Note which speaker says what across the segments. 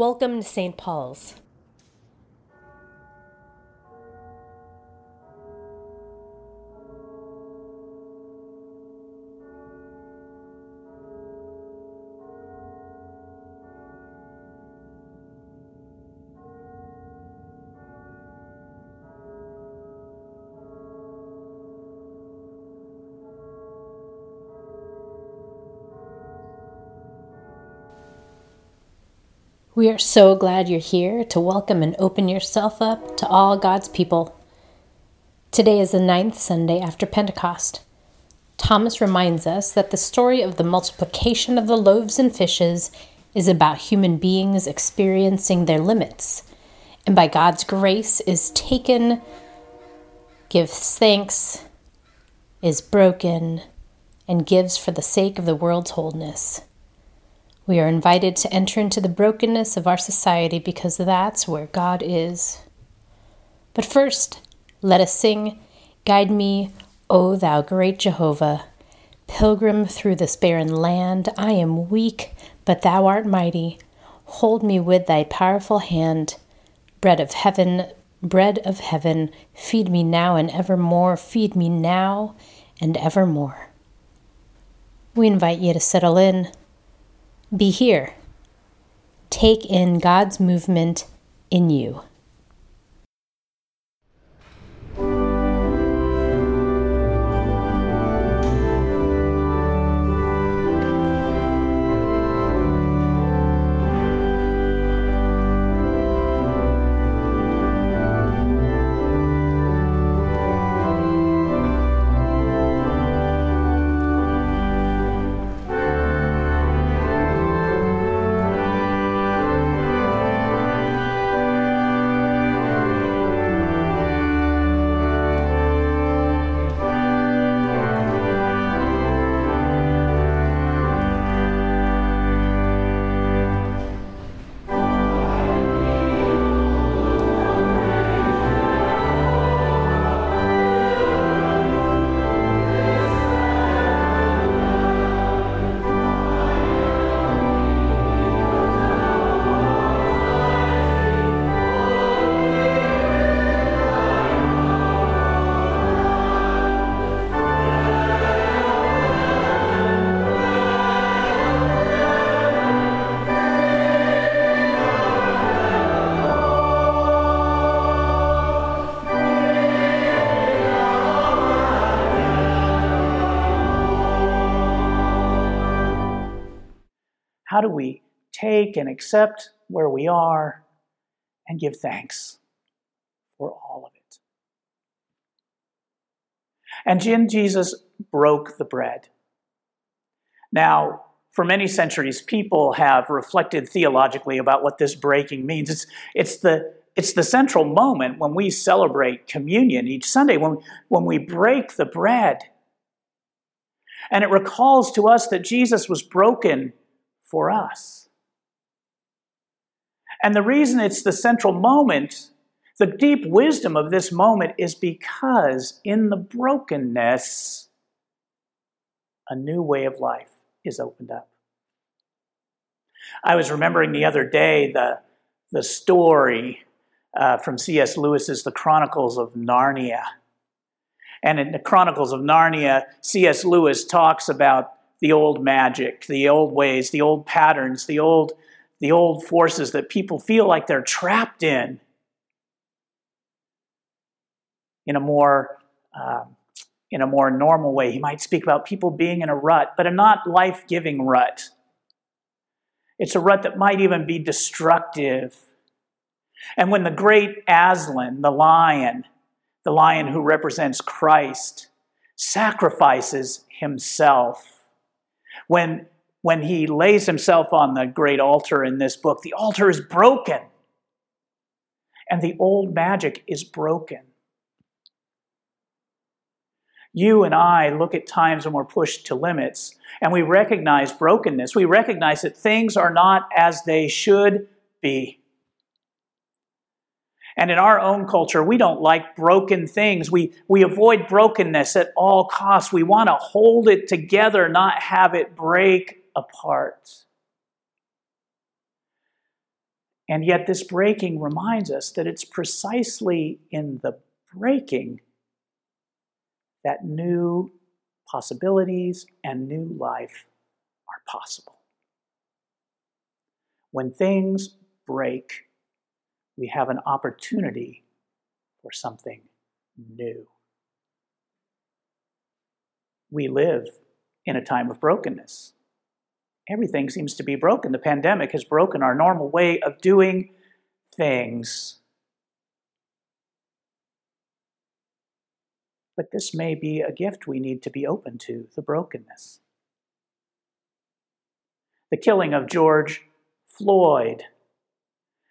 Speaker 1: Welcome to St. Paul's. We are so glad you're here to welcome and open yourself up to all God's people. Today is the ninth Sunday after Pentecost. Thomas reminds us that the story of the multiplication of the loaves and fishes is about human beings experiencing their limits, and by God's grace is taken, gives thanks, is broken, and gives for the sake of the world's wholeness. We are invited to enter into the brokenness of our society because that's where God is. But first, let us sing, Guide me, O thou great Jehovah. Pilgrim through this barren land, I am weak, but thou art mighty. Hold me with thy powerful hand. Bread of heaven, bread of heaven, feed me now and evermore, feed me now and evermore. We invite you to settle in be here. Take in God's movement in you.
Speaker 2: How do we take and accept where we are and give thanks for all of it? And then Jesus broke the bread. Now, for many centuries, people have reflected theologically about what this breaking means. It's, it's, the, it's the central moment when we celebrate communion each Sunday, when, when we break the bread. And it recalls to us that Jesus was broken for us. And the reason it's the central moment, the deep wisdom of this moment, is because in the brokenness, a new way of life is opened up. I was remembering the other day the, the story uh, from C.S. Lewis's The Chronicles of Narnia. And in the Chronicles of Narnia, C.S. Lewis talks about the old magic, the old ways, the old patterns, the old, the old forces that people feel like they're trapped in in a more um, in a more normal way. He might speak about people being in a rut, but a not life giving rut. It's a rut that might even be destructive. And when the great Aslan, the lion, the lion who represents Christ, sacrifices himself when, when he lays himself on the great altar in this book, the altar is broken. And the old magic is broken. You and I look at times when we're pushed to limits and we recognize brokenness. We recognize that things are not as they should be. And in our own culture, we don't like broken things. We, we avoid brokenness at all costs. We want to hold it together, not have it break apart. And yet, this breaking reminds us that it's precisely in the breaking that new possibilities and new life are possible. When things break, we have an opportunity for something new. We live in a time of brokenness. Everything seems to be broken. The pandemic has broken our normal way of doing things. But this may be a gift we need to be open to the brokenness. The killing of George Floyd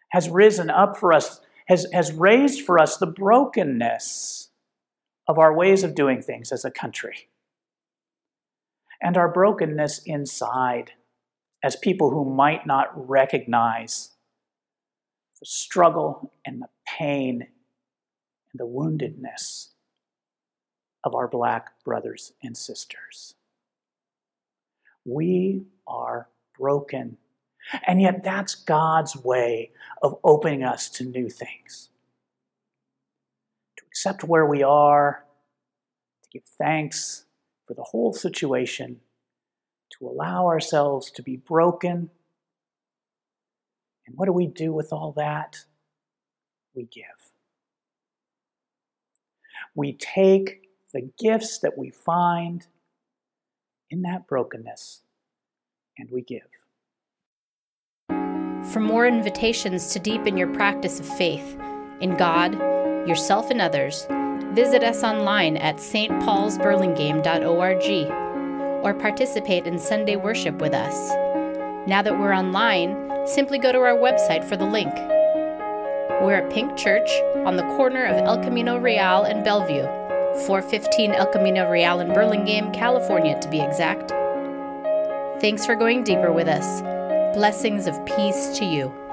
Speaker 2: has risen up for us, has, has raised for us the brokenness of our ways of doing things as a country and our brokenness inside as people who might not recognize the struggle and the pain and the woundedness of our black brothers and sisters. We are broken and yet, that's God's way of opening us to new things. To accept where we are, to give thanks for the whole situation, to allow ourselves to be broken. And what do we do with all that? We give. We take the gifts that we find in that brokenness and we give.
Speaker 1: For more invitations to deepen your practice of faith in God, yourself, and others, visit us online at stpaulsburlingame.org or participate in Sunday worship with us. Now that we're online, simply go to our website for the link. We're at Pink Church on the corner of El Camino Real and Bellevue, 415 El Camino Real in Burlingame, California, to be exact. Thanks for going deeper with us. Blessings of peace to you.